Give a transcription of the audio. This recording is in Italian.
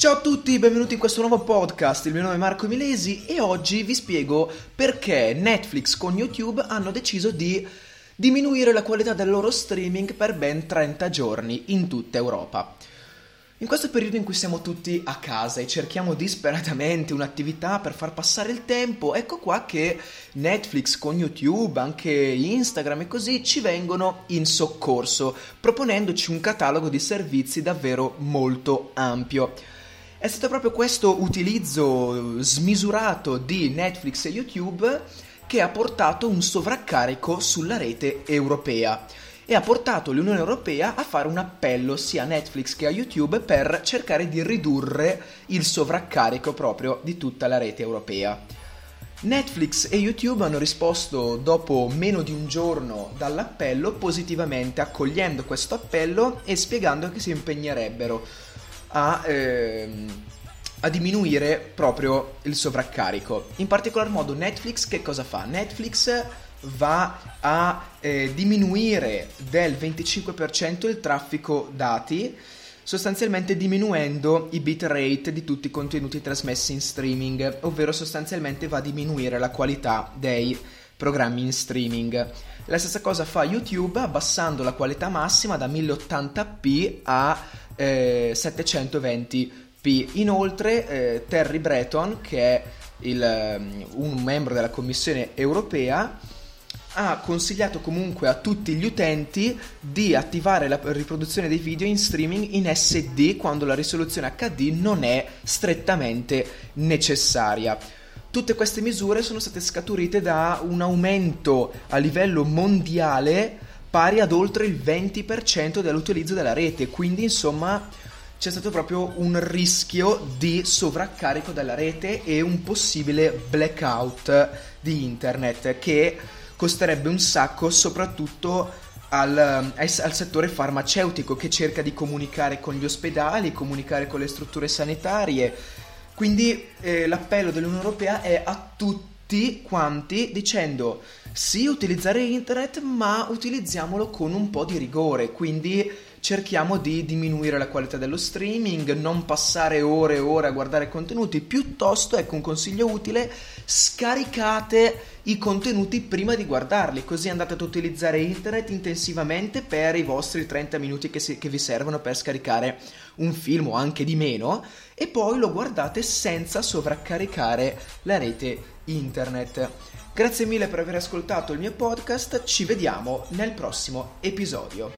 Ciao a tutti, benvenuti in questo nuovo podcast. Il mio nome è Marco Milesi e oggi vi spiego perché Netflix con YouTube hanno deciso di diminuire la qualità del loro streaming per ben 30 giorni in tutta Europa. In questo periodo in cui siamo tutti a casa e cerchiamo disperatamente un'attività per far passare il tempo, ecco qua che Netflix con YouTube, anche Instagram e così ci vengono in soccorso, proponendoci un catalogo di servizi davvero molto ampio. È stato proprio questo utilizzo smisurato di Netflix e YouTube che ha portato un sovraccarico sulla rete europea e ha portato l'Unione Europea a fare un appello sia a Netflix che a YouTube per cercare di ridurre il sovraccarico proprio di tutta la rete europea. Netflix e YouTube hanno risposto dopo meno di un giorno dall'appello positivamente accogliendo questo appello e spiegando che si impegnerebbero a, ehm, a diminuire proprio il sovraccarico. In particolar modo Netflix che cosa fa? Netflix va a eh, diminuire del 25% il traffico dati, sostanzialmente diminuendo i bitrate di tutti i contenuti trasmessi in streaming, ovvero sostanzialmente va a diminuire la qualità dei programmi in streaming. La stessa cosa fa YouTube abbassando la qualità massima da 1080p a eh, 720p. Inoltre eh, Terry Breton, che è il, un membro della Commissione europea, ha consigliato comunque a tutti gli utenti di attivare la riproduzione dei video in streaming in SD quando la risoluzione HD non è strettamente necessaria. Tutte queste misure sono state scaturite da un aumento a livello mondiale pari ad oltre il 20% dell'utilizzo della rete, quindi insomma c'è stato proprio un rischio di sovraccarico della rete e un possibile blackout di internet che costerebbe un sacco soprattutto al, al, al, settore farmaceutico che cerca di comunicare con gli ospedali, comunicare con le strutture sanitarie. Quindi eh, l'appello dell'Unione Europea è a tutti quanti dicendo sì utilizzare internet ma utilizziamolo con un po' di rigore, quindi cerchiamo di diminuire la qualità dello streaming, non passare ore e ore a guardare contenuti, piuttosto, ecco un consiglio utile, scaricate i contenuti prima di guardarli, così andate ad utilizzare internet intensivamente per i vostri 30 minuti che, si, che vi servono per scaricare un film o anche di meno e poi lo guardate senza sovraccaricare la rete internet. Grazie mille per aver ascoltato il mio podcast, ci vediamo nel prossimo episodio.